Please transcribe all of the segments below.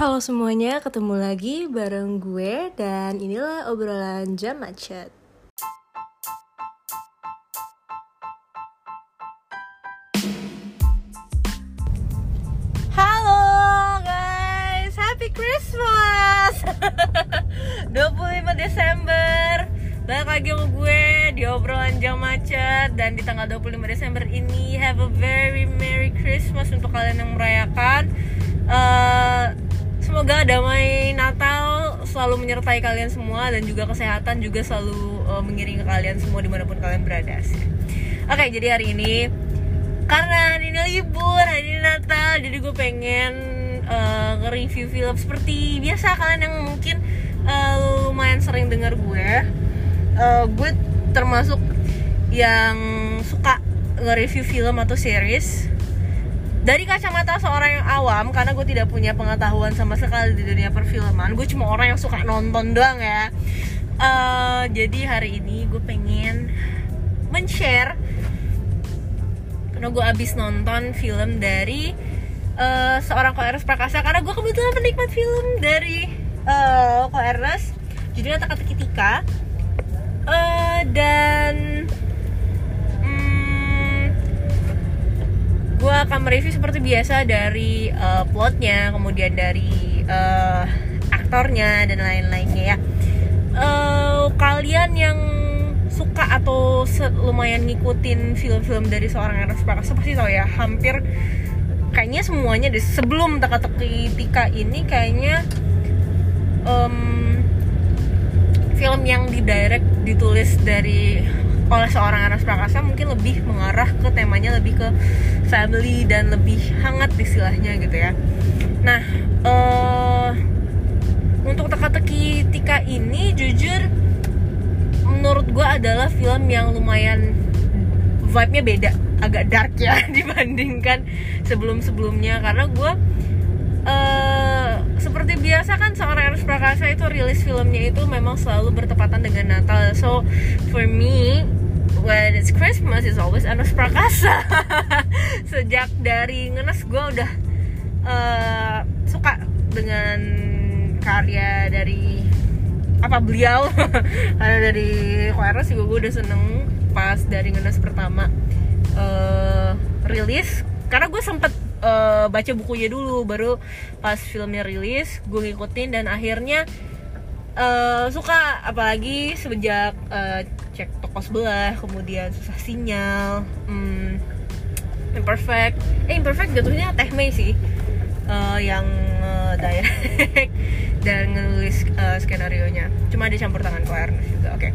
Halo semuanya, ketemu lagi bareng gue dan inilah obrolan jam macet. Halo guys, Happy Christmas. 25 Desember. Balik lagi sama gue di obrolan jam macet. Dan di tanggal 25 Desember ini Have a very Merry Christmas untuk kalian yang merayakan. Eh, Semoga damai Natal selalu menyertai kalian semua Dan juga kesehatan juga selalu eh, mengiringi kalian semua di mana pun kalian berada Oke, jadi hari ini karena hari ini libur, hari ini Natal, jadi gue pengen uh, nge-review film seperti biasa kalian yang mungkin uh, lumayan sering dengar gue. Uh, gue termasuk yang suka nge-review film atau series dari kacamata seorang yang awam karena gue tidak punya pengetahuan sama sekali di dunia perfilman gue cuma orang yang suka nonton doang ya. Uh, jadi hari ini gue pengen men-share karena gue abis nonton film dari uh, seorang Ko Ernest Prakasa karena gue kebetulan penikmat film dari uh, Ko Ernest judulnya Teka Teki Tika. Uh, dan mereview seperti biasa dari uh, plotnya kemudian dari uh, aktornya dan lain-lainnya ya. Uh, kalian yang suka atau lumayan ngikutin film-film dari seorang Ernest Prakasa pasti tahu ya hampir kayaknya semuanya deh sebelum teka-teki Tika ini kayaknya em, film yang didirect ditulis dari oleh seorang Ernest Prakasa mungkin lebih mengarah ke temanya lebih ke family dan lebih hangat istilahnya gitu ya. Nah, eh untuk teka-teki Tika ini jujur menurut gue adalah film yang lumayan vibe-nya beda agak dark ya dibandingkan sebelum-sebelumnya karena gue eh seperti biasa kan seorang Ernest Prakasa itu rilis filmnya itu memang selalu bertepatan dengan Natal so for me when it's Christmas it's always Ernest Prakasa. Sejak dari ngenes gue udah eh, suka dengan karya dari apa beliau. Karena dari Koeros juga gue udah seneng pas dari ngenes pertama eh, rilis. Karena gue sempet eh, baca bukunya dulu baru pas filmnya rilis gue ngikutin dan akhirnya eh, suka apalagi semenjak eh, cek toko sebelah kemudian susah sinyal hmm, imperfect. Eh imperfect jatuhnya teh Mei sih eh, yang eh, direct dan nulis skenario nya cuma ada campur tangan Ernest juga oke.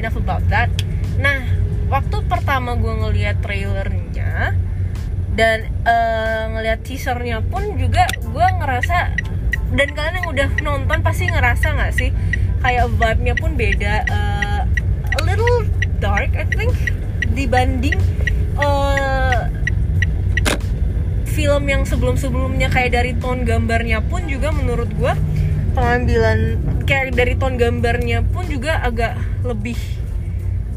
Enough about that. Nah waktu pertama gue ngeliat trailernya dan eh, ngeliat teasernya pun juga gue ngerasa dan kalian yang udah nonton pasti ngerasa nggak sih kayak vibe-nya pun beda eh, a little dark I think dibanding eh, film yang sebelum-sebelumnya kayak dari tone gambarnya pun juga menurut gue pengambilan kayak dari tone gambarnya pun juga agak lebih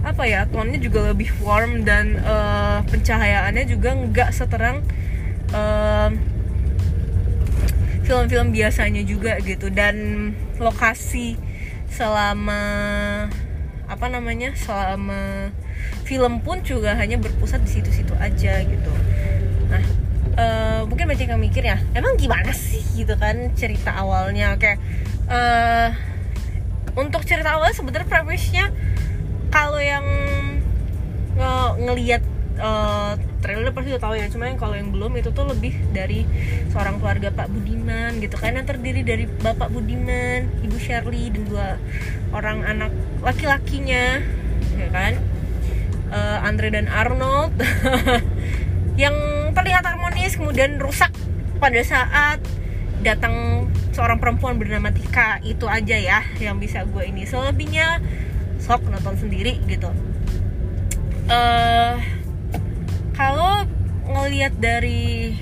apa ya tonnya juga lebih warm dan eh, pencahayaannya juga nggak seterang eh, film-film biasanya juga gitu. Dan lokasi selama apa namanya selama film pun juga hanya berpusat di situ-situ aja gitu. Nah eh, mungkin banyak yang mikir ya emang gimana sih? gitu kan cerita awalnya. Oke eh, untuk cerita awal sebenarnya premise-nya kalau yang nge- ngelihat eh, trailer pasti udah tahu ya cuma yang kalau yang belum itu tuh lebih dari seorang keluarga Pak Budiman gitu yang terdiri dari Bapak Budiman, Ibu Shirley dan dua orang anak laki-lakinya ya kan? Eh, Andre dan Arnold. Yang terlihat harmonis kemudian rusak pada saat datang seorang perempuan bernama Tika. Itu aja ya yang bisa gue ini. Selebihnya sok nonton sendiri gitu. Eh kalau ngelihat dari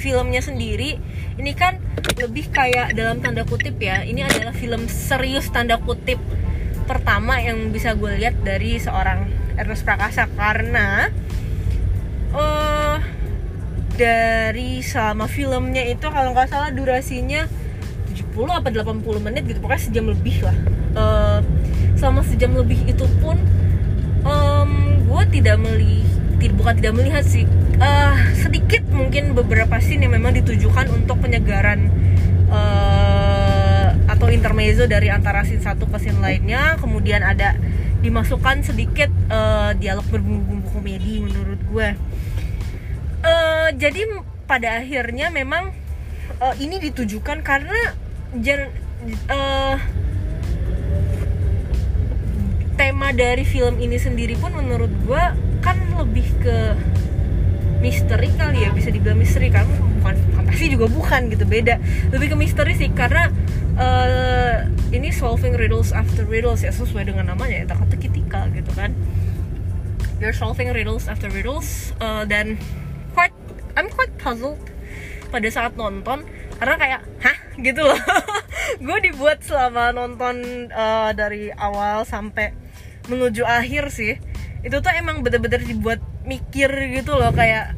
filmnya sendiri ini kan lebih kayak dalam tanda kutip ya. Ini adalah film serius tanda kutip pertama yang bisa gue lihat dari seorang Ernest Prakasa. Karena eh dari selama filmnya itu kalau nggak salah durasinya apa 80 menit gitu. Pokoknya sejam lebih lah. Uh, selama sejam lebih itu pun um, gue tidak melihat bukan tidak melihat sih. Uh, sedikit mungkin beberapa scene yang memang ditujukan untuk penyegaran uh, atau intermezzo dari antara scene satu ke scene lainnya. Kemudian ada dimasukkan sedikit uh, dialog berbumbu-bumbu komedi menurut gue. Uh, jadi pada akhirnya memang uh, ini ditujukan karena jen, uh, tema dari film ini sendiri pun menurut gue kan lebih ke misteri kali ya bisa dibilang misteri kan? Bukan fantasi juga bukan gitu beda. Lebih ke misteri sih karena uh, ini solving riddles after riddles ya sesuai dengan namanya ya teka-teki tika gitu kan. You're solving riddles after riddles uh, dan quite I'm quite puzzled pada saat nonton karena kayak hah? gitu loh. Gue dibuat selama nonton uh, dari awal sampai menuju akhir sih itu tuh emang bener-bener dibuat mikir gitu loh kayak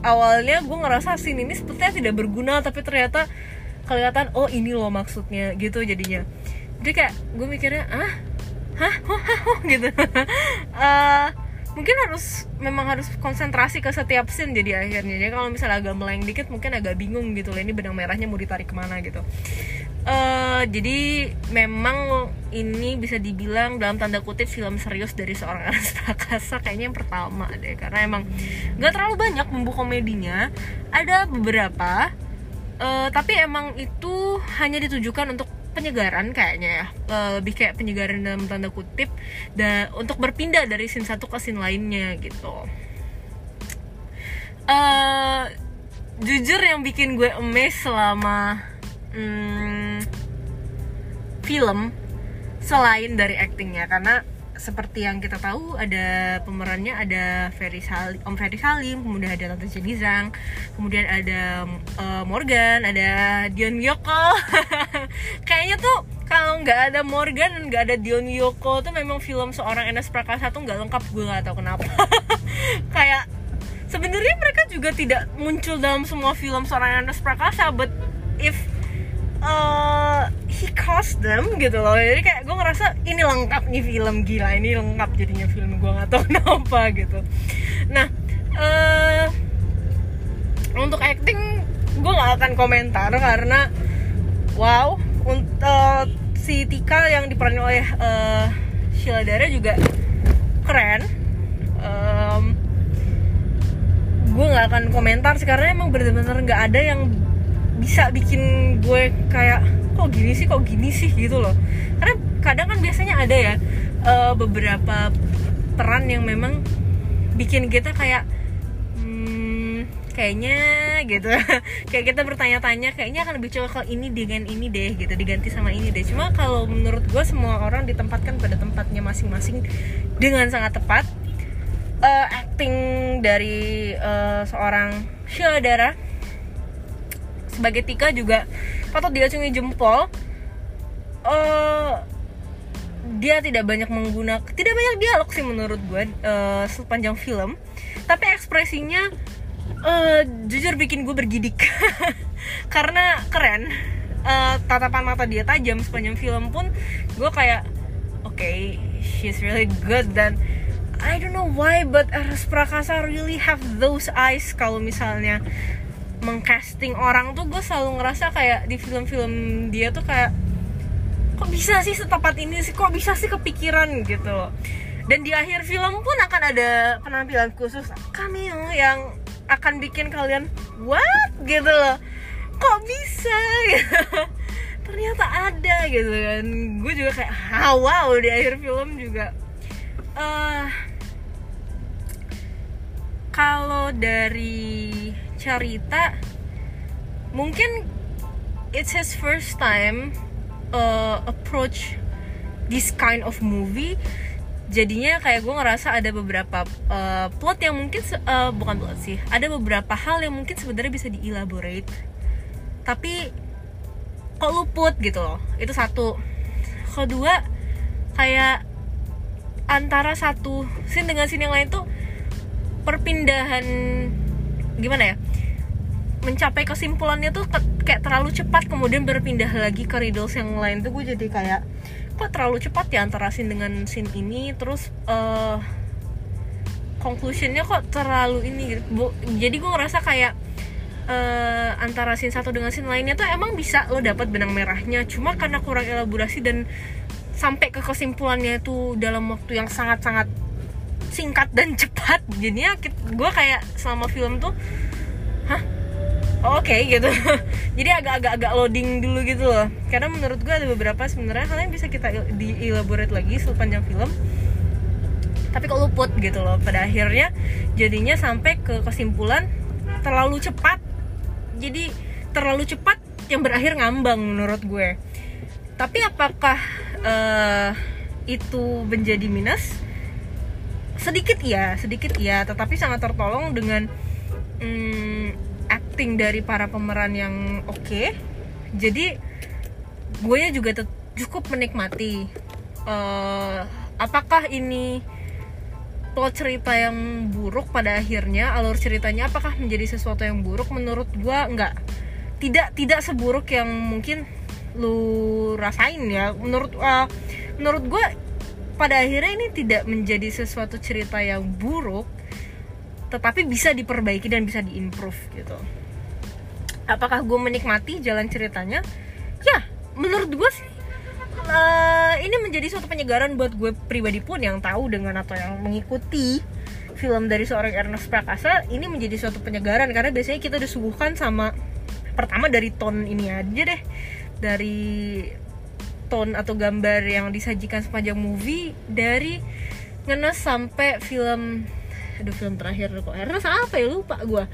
awalnya gue ngerasa scene ini sepertinya tidak berguna tapi ternyata kelihatan oh ini loh maksudnya gitu jadinya. Jadi kayak gue mikirnya ah hah? Oh, hah? Gitu. Uh, mungkin harus memang harus konsentrasi ke setiap scene jadi akhirnya. Jadi kalau misalnya agak meleng dikit mungkin agak bingung gitu loh ini benang merahnya mau ditarik ke mana gitu uh, jadi memang ini bisa dibilang dalam tanda kutip film serius dari seorang Anas Prakasa kayaknya yang pertama deh. Karena emang nggak terlalu banyak bumbu komedinya. Ada beberapa uh, tapi emang itu hanya ditujukan untuk penyegaran kayaknya ya. Uh, lebih kayak penyegaran dalam tanda kutip dan untuk berpindah dari scene satu ke scene lainnya gitu. Uh, jujur yang bikin gue amazed selama hmm, film selain dari actingnya karena seperti yang kita tahu ada pemerannya ada Ferry Salim, Om Ferry Salim, kemudian ada Tante Jenny kemudian ada uh, Morgan, ada Dion Yoko. Kayaknya tuh kalau nggak ada Morgan nggak ada Dion Yoko tuh memang film seorang Enes Prakasa tuh nggak lengkap gue nggak tahu kenapa. Kayak sebenarnya mereka juga tidak muncul dalam semua film seorang Enes Prakasa, but if uh, he cost them gitu loh. Jadi kayak gue ngerasa ini lengkap nih film gila ini lengkap jadinya film. Gue nggak tahu kenapa gitu. Nah uh, untuk acting gue nggak akan komentar karena wow untuk uh, si Tika yang diperanin oleh uh, Sheila Dara juga keren. Um, gue nggak akan komentar sih karena emang bener-bener nggak ada yang bisa bikin gue kayak kok gini sih? Kok gini sih? Gitu loh. Karena kadang kan biasanya ada ya uh, beberapa peran yang memang bikin kita kayak hmm, kayaknya gitu. Kayak kita bertanya-tanya kayaknya akan lebih cocok ini dengan ini deh gitu. Diganti sama ini deh. Cuma kalau menurut gue semua orang ditempatkan pada tempatnya masing-masing dengan sangat tepat. Uh, acting dari uh, seorang Sheila Dara sebagai Tika juga patut diacungi jempol. Uh, dia tidak banyak menggunakan tidak banyak dialog sih menurut gue uh, sepanjang film. Tapi ekspresinya uh, jujur bikin gue bergidik. Karena keren uh, tatapan mata dia tajam sepanjang film pun gue kayak oke okay, she's really good dan I don't know why but Eros Prakasa really have those eyes kalau misalnya mengcasting orang tuh gue selalu ngerasa kayak di film-film dia tuh kayak kok bisa sih setepat ini sih? Kok bisa sih kepikiran? gitu dan di akhir film pun akan ada penampilan khusus cameo yang akan bikin kalian what? gitu loh. Kok bisa? Gitu ternyata ada gitu kan. Gue juga kayak ah, wow di akhir film juga. Uh, kalau dari cerita mungkin it's his first time uh, approach this kind of movie. Jadinya kayak gue ngerasa ada beberapa uh, plot yang mungkin uh, bukan plot sih ada beberapa hal yang mungkin sebenarnya bisa dielaborate. Tapi kok luput gitu loh itu satu. Kedua kayak antara satu scene dengan scene yang lain tuh perpindahan gimana ya mencapai kesimpulannya tuh kayak terlalu cepat kemudian berpindah lagi ke riddles yang lain tuh gue jadi kayak kok terlalu cepat ya antara scene dengan scene ini terus uh, conclusionnya kok terlalu ini gitu. jadi gue ngerasa kayak uh, antara scene satu dengan scene lainnya tuh emang bisa lo dapat benang merahnya cuma karena kurang elaborasi dan sampai ke kesimpulannya itu dalam waktu yang sangat-sangat singkat dan cepat. Jadinya gue kayak selama film tuh hah? Oh, oke okay, gitu. Jadi agak-agak agak loading dulu gitu loh. Karena menurut gue ada beberapa sebenarnya hal yang bisa kita dielaborate lagi sepanjang film. Tapi kok luput gitu loh. Pada akhirnya jadinya sampai ke kesimpulan terlalu cepat. Jadi terlalu cepat yang berakhir ngambang menurut gue. Tapi apakah uh, itu menjadi minus sedikit ya sedikit ya tetapi sangat tertolong dengan um, acting dari para pemeran yang oke. Okay. jadi gue juga cukup menikmati. Uh, apakah ini plot cerita yang buruk pada akhirnya? Alur ceritanya apakah menjadi sesuatu yang buruk? Menurut gue enggak. Tidak tidak seburuk yang mungkin lu rasain ya. Menurut uh, menurut gue pada akhirnya ini tidak menjadi sesuatu cerita yang buruk tetapi bisa diperbaiki dan bisa diimprove gitu. Apakah gue menikmati jalan ceritanya? Ya menurut gue sih uh, ini menjadi suatu penyegaran buat gue pribadi pun yang tahu dengan atau yang mengikuti film dari seorang Ernest Prakasa ini menjadi suatu penyegaran karena biasanya kita disuguhkan sama pertama dari tone ini aja deh. Dari tone atau gambar yang disajikan sepanjang movie dari ngenes sampai film aduh film terakhir kok. Ernest apa ya? Lupa gue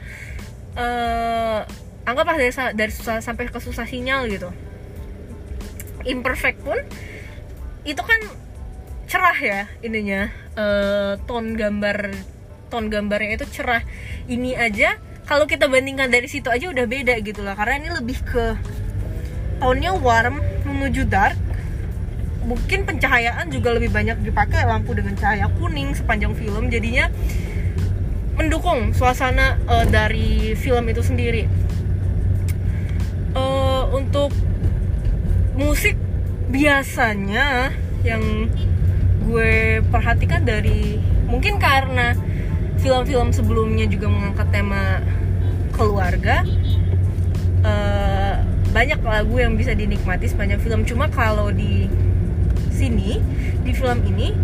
uh, anggaplah dari dari susah sampai ke susah sinyal gitu. Imperfect pun itu kan cerah ya ininya. Uh, tone gambar tone gambarnya itu cerah. Ini aja kalau kita bandingkan dari situ aja udah beda gitu lah. Karena ini lebih ke tone-nya warm menuju dark mungkin pencahayaan juga lebih banyak dipakai lampu dengan cahaya kuning sepanjang film jadinya mendukung suasana uh, dari film itu sendiri. Uh, untuk musik biasanya yang gue perhatikan dari mungkin karena film-film sebelumnya juga mengangkat tema keluarga uh, banyak lagu yang bisa dinikmati sepanjang film. Cuma kalau di sini di film ini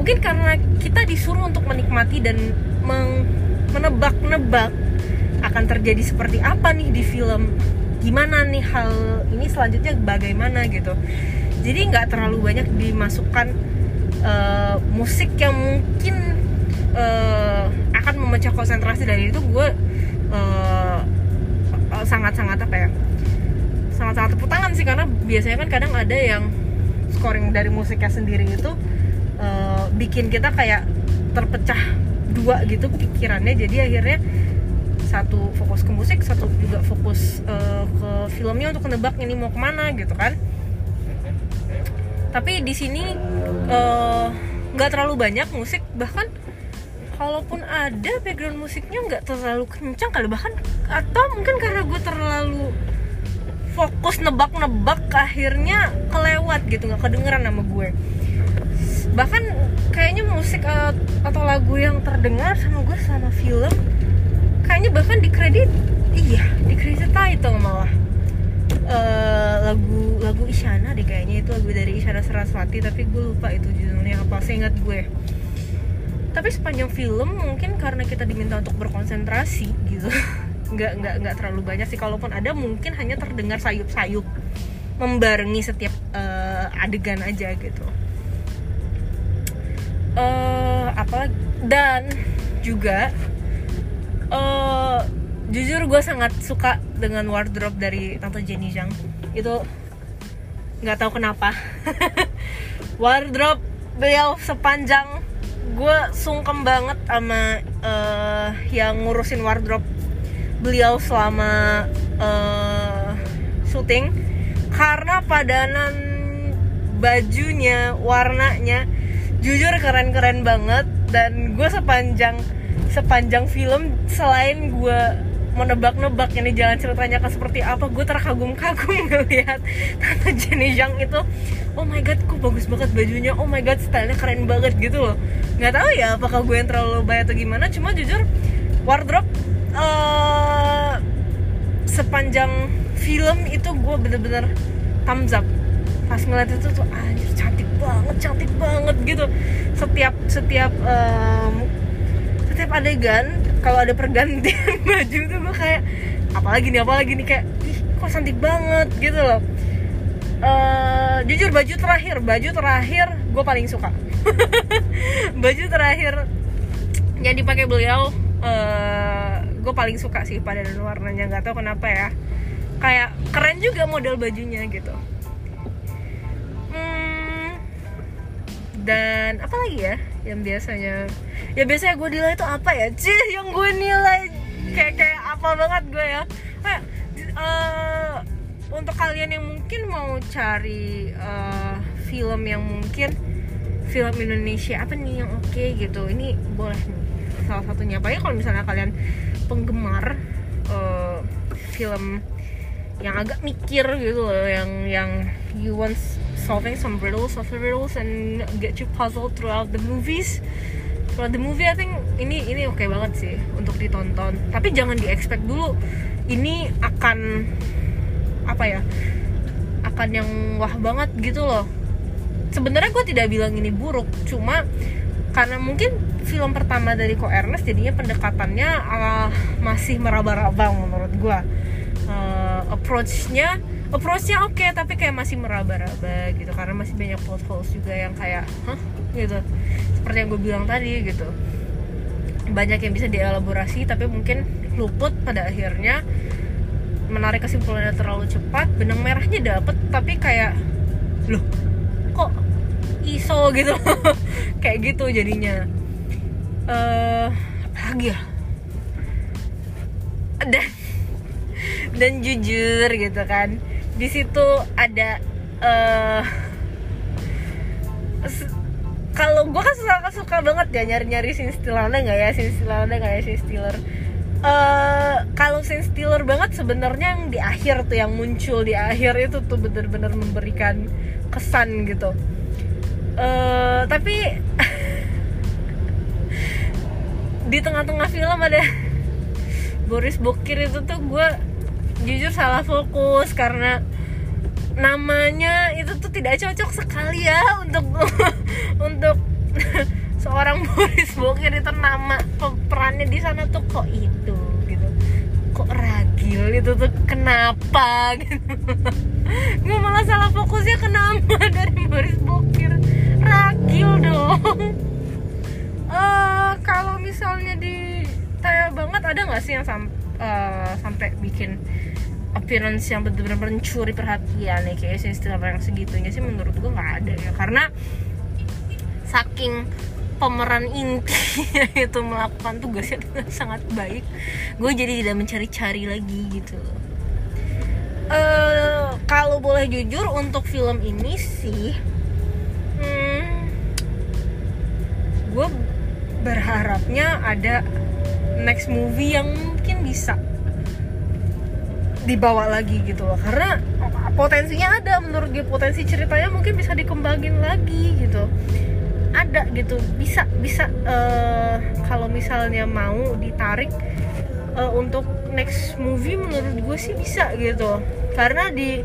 mungkin karena kita disuruh untuk menikmati dan menebak-nebak akan terjadi seperti apa nih di film gimana nih hal ini selanjutnya bagaimana gitu. Jadi nggak terlalu banyak dimasukkan uh, musik yang mungkin uh, akan memecah konsentrasi dari itu gue uh, sangat-sangat apa ya sangat-sangat tepuk tangan sih karena biasanya kan kadang ada yang scoring dari musiknya sendiri itu uh, bikin kita kayak terpecah dua gitu pikirannya. Jadi akhirnya satu fokus ke musik satu juga fokus uh, ke filmnya untuk nebak ini mau ke mana gitu kan. Tapi di sini eh, nggak uh, terlalu banyak musik. Bahkan kalaupun ada background musiknya nggak terlalu kencang kali. Bahkan atau mungkin karena gue terlalu fokus nebak-nebak akhirnya kelewat gitu nggak kedengeran sama gue. Bahkan kayaknya musik uh, atau lagu yang terdengar sama gue sama film kayaknya bahkan di kredit iya di kredit title malah. Uh, lagu lagu Isyana deh kayaknya itu lagu dari Isyana Saraswati tapi gue lupa itu judulnya apa saya ingat gue. Tapi sepanjang film mungkin karena kita diminta untuk berkonsentrasi gitu nggak nggak nggak terlalu banyak sih. Kalaupun ada mungkin hanya terdengar sayup-sayup membarengi setiap uh, adegan aja gitu. Uh, apa dan juga uh, jujur gue sangat suka dengan wardrobe dari tante Jenny Zhang itu nggak tahu kenapa. Wardrobe beliau sepanjang gue sungkem banget sama uh, yang ngurusin wardrobe beliau selama uh, syuting karena padanan bajunya warnanya jujur keren-keren banget dan gue sepanjang sepanjang film selain gue mau nebak-nebak ini jalan ceritanya ke seperti apa gue terkagum-kagum ngeliat tante Jenny Zhang itu oh my god kok bagus banget bajunya oh my god stylenya keren banget gitu loh. Nggak tahu ya apakah gue yang terlalu bayar atau gimana cuma jujur wardrobe uh, sepanjang film itu gue bener-bener thumbs up. Pas ngeliat itu tuh anjir cantik banget cantik banget gitu. Setiap setiap um, setiap adegan kalau ada pergantian baju tuh gue kayak apalagi nih apalagi nih kayak ih kok cantik banget gitu loh. Uh, jujur baju terakhir baju terakhir gue paling suka. Baju terakhir yang dipakai beliau uh, gue paling suka sih pada dan warnanya nggak tahu kenapa ya. Kayak keren juga model bajunya gitu. Hmm, dan apa lagi ya yang biasanya? Ya biasanya gue nilai itu apa ya? Cih yang gue nilai kayak kayak apa banget gue ya. Kayak uh, untuk kalian yang mungkin mau cari uh, film yang mungkin film Indonesia apa nih yang oke okay, gitu ini boleh nih salah satunya apalagi kalau misalnya kalian penggemar uh, film yang agak mikir gitu loh yang yang you want solving some riddles, solve riddles, and get you puzzled throughout the movies. Throughout the movie, I think ini ini oke okay banget sih untuk ditonton. Tapi jangan di expect dulu ini akan apa ya? Akan yang wah banget gitu loh. Sebenarnya gue tidak bilang ini buruk, cuma karena mungkin film pertama dari Ko Ernest jadinya pendekatannya uh, masih meraba-raba menurut gue uh, approachnya approachnya oke okay, tapi kayak masih meraba-raba gitu karena masih banyak plot holes juga yang kayak hah? gitu. Seperti yang gue bilang tadi gitu. Banyak yang bisa dielaborasi tapi mungkin luput pada akhirnya. Menarik kesimpulannya terlalu cepat benang merahnya dapet tapi kayak loh kok iso? Gitu kayak gitu jadinya uh, apa lagi ya? Dan dan jujur gitu kan di situ ada uh, kalau gue kan suka suka banget ya nyari nyari scene stealer nggak ya? Scene stealer nggak ya scene stealer? Uh, kalau scene stealer banget sebenarnya yang di akhir tuh yang muncul di akhir itu tuh bener-bener memberikan kesan gitu. Uh, tapi di tengah-tengah film ada Boris Bokir itu tuh gue jujur salah fokus karena namanya itu tuh tidak cocok sekali ya untuk untuk seorang Boris Bokir itu nama perannya di sana tuh kok itu gitu. Kok ragil itu tuh kenapa gitu. Nggak malah salah fokusnya ke nama dari Boris Bokir. Ragil dong uh, kalau misalnya di banget ada nggak sih yang sam uh, sampai bikin appearance yang benar-benar mencuri perhatian nih? Kayak sih istilah yang segitunya sih menurut gue nggak ada ya karena saking pemeran inti itu melakukan tugasnya dengan sangat baik gue jadi tidak mencari-cari lagi gitu. Uh, kalau boleh jujur untuk film ini sih hmm, gue berharapnya ada next movie yang mungkin bisa dibawa lagi gitu loh. Karena potensinya ada menurut gue potensi ceritanya mungkin bisa dikembangin lagi gitu. Ada gitu bisa bisa uh, kalau misalnya mau ditarik uh, untuk next movie menurut gue sih bisa gitu. Karena di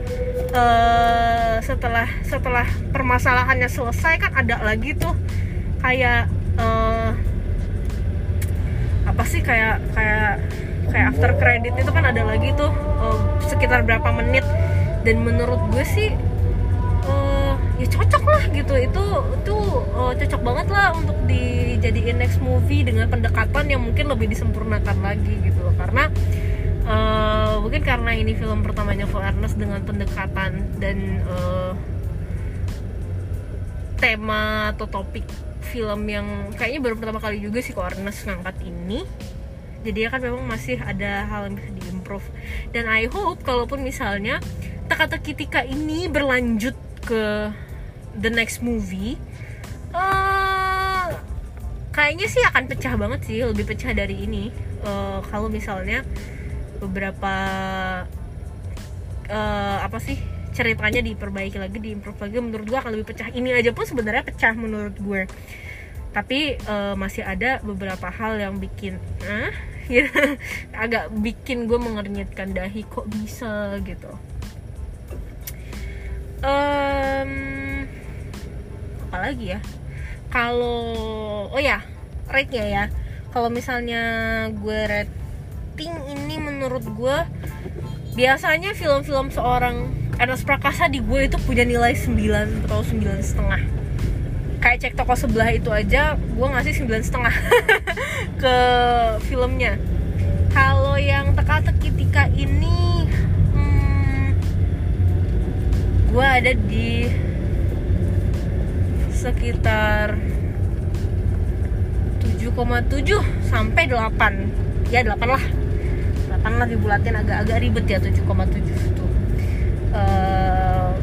uh, setelah setelah permasalahannya selesai kan ada lagi tuh kayak apa sih kayak kayak kayak after credit itu kan ada lagi tuh uh, sekitar berapa menit. Dan menurut gue sih uh, ya cocok lah gitu. Itu itu uh, cocok banget lah untuk dijadiin next movie dengan pendekatan yang mungkin lebih disempurnakan lagi gitu loh. Karena uh, mungkin karena ini film pertamanya for Ernest dengan pendekatan dan uh, tema atau topik film yang kayaknya baru pertama kali juga sih kok Ernest ngangkat ini. Jadi ya kan memang masih ada hal yang bisa diimprove. Dan I hope kalaupun misalnya teka-teki tika ini berlanjut ke the next movie uh, kayaknya sih akan pecah banget sih lebih pecah dari ini. Uh, kalau misalnya beberapa uh, apa sih ceritanya diperbaiki lagi diimprove lagi. Menurut gue akan lebih pecah. Ini aja pun sebenarnya pecah menurut gue tapi uh, masih ada beberapa hal yang bikin ah gitu. Agak bikin gue mengernyitkan dahi kok bisa? Gitu. Um, apalagi ya? Kalau oh ya rate nya ya. Kalau misalnya gue rating ini menurut gue biasanya film-film seorang Ernest Prakasa di gue itu punya nilai 9 atau 9 setengah. Kayak cek toko sebelah itu aja gue ngasih 9 setengah ke filmnya. Kalau yang teka-teki tika ini hmm, gue ada di sekitar 7,7 sampai 8 ya 8 lah. 8 lah dibulatin agak-agak ribet ya 7,7 itu uh,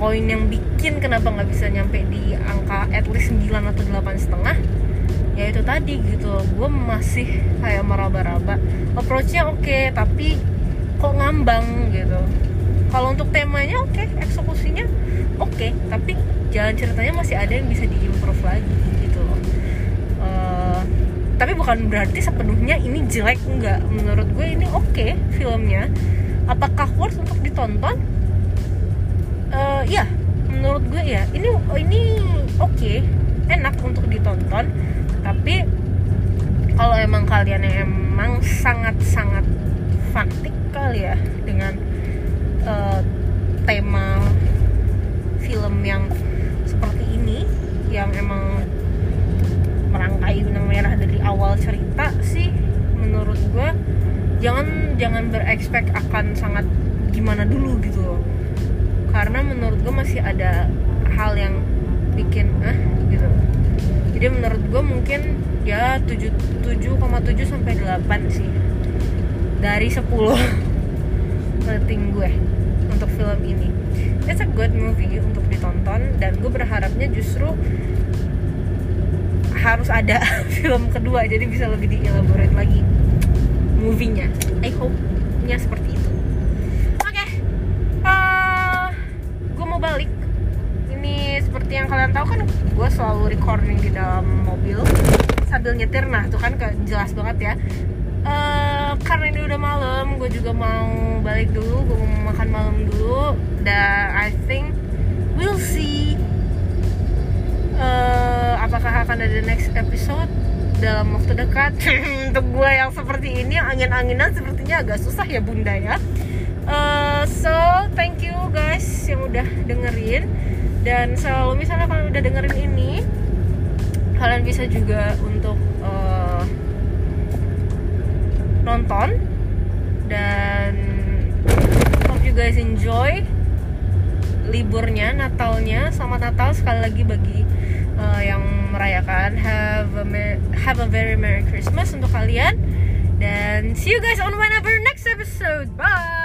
poin yang bikin kenapa nggak bisa nyampe di angka at least 9 atau 8 setengah ya itu tadi gitu gue masih kayak meraba-raba. Approachnya oke okay, tapi kok ngambang gitu. Kalau untuk temanya oke. Okay, eksekusinya oke. Okay, tapi jalan ceritanya masih ada yang bisa diimprove lagi gitu loh. Uh, tapi bukan berarti sepenuhnya ini jelek enggak. Menurut gue ini oke okay, filmnya. Apakah worth untuk ditonton uh, ya menurut gue ya ini ini oke okay, enak untuk ditonton tapi kalau emang kalian yang emang sangat sangat fanatik kali ya dengan uh, tema film yang seperti ini yang emang merangkai benang merah dari awal cerita sih menurut gue jangan jangan berekspek akan sangat gimana dulu gitu loh karena menurut gue masih ada hal yang bikin ah gitu. Jadi menurut gue mungkin ya 7,7 sampai 8 sih. Dari 10 rating gue untuk film ini. It's a good movie untuk ditonton dan gue berharapnya justru harus ada film kedua jadi bisa lebih dielaborate lagi movie-nya. I hope nya seperti gue selalu recording di dalam mobil sambil nyetir. Nah tuh kan jelas banget ya. Uh, karena ini udah malam gue juga mau balik dulu gue mau makan malam dulu. Dan I think we'll see uh, apakah akan ada next episode dalam waktu dekat. Untuk gue yang seperti ini angin-anginan sepertinya agak susah ya bunda ya. Uh, so thank you guys yang udah dengerin dan selalu misalnya kalian udah dengerin ini kalian bisa juga untuk uh, nonton. Dan hope you guys enjoy liburnya Natalnya. Selamat Natal sekali lagi bagi uh, yang merayakan. Have a have a very merry Christmas untuk kalian. Dan see you guys on whenever next episode. Bye